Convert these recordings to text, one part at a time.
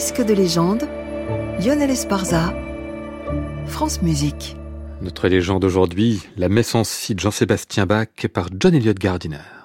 Disque de légende, Lionel Esparza, France Musique. Notre légende aujourd'hui, la messe en de Jean-Sébastien Bach par John Elliott Gardiner.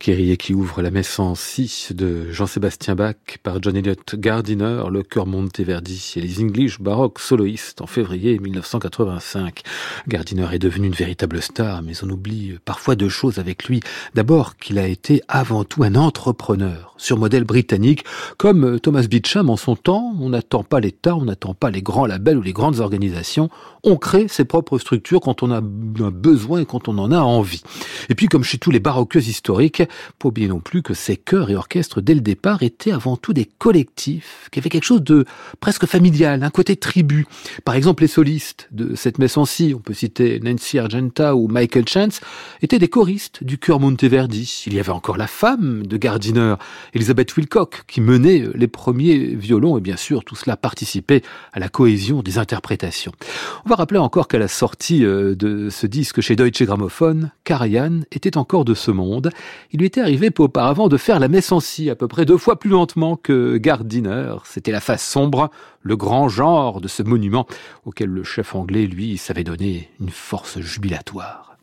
Kyrie qui ouvre la messe en si de Jean-Sébastien Bach par John Elliott Gardiner, le chœur Monteverdi et les English Baroque soloistes en février 1985. Gardiner est devenu une véritable star, mais on oublie parfois deux choses avec lui. D'abord qu'il a été avant tout un entrepreneur, sur modèle britannique, comme Thomas Beecham en son temps. On n'attend pas l'État, on n'attend pas les grands labels ou les grandes organisations. On crée ses propres structures quand on a besoin et quand on en a envie. Et puis, comme chez tous les baroqueux historiques, pas oublier non plus que ces chœurs et orchestres, dès le départ, étaient avant tout des collectifs, qui avaient quelque chose de presque familial, un côté tribu. Par exemple, les solistes de cette messe en on peut citer Nancy Argenta ou Michael Chance, étaient des choristes du chœur Monteverdi. Il y avait encore la femme de Gardiner, Elizabeth Wilcock, qui menait les premiers violons, et bien sûr, tout cela participait à la cohésion des interprétations. On va rappeler encore qu'à la sortie euh, de ce disque chez Deutsche Grammophon, Karajan était encore de ce monde. Lui était arrivé auparavant de faire la messe en à peu près deux fois plus lentement que Gardiner. C'était la face sombre, le grand genre de ce monument auquel le chef anglais, lui, savait donner une force jubilatoire.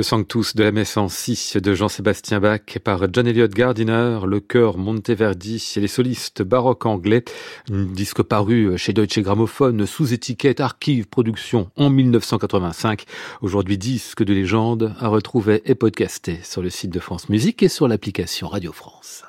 Le Sanctus de la messe en si de Jean-Sébastien Bach par John Elliott Gardiner, le chœur Monteverdi et les solistes baroques anglais. Un disque paru chez Deutsche Grammophon sous étiquette Archive Production en 1985. Aujourd'hui disque de légende à retrouver et podcasté sur le site de France Musique et sur l'application Radio France.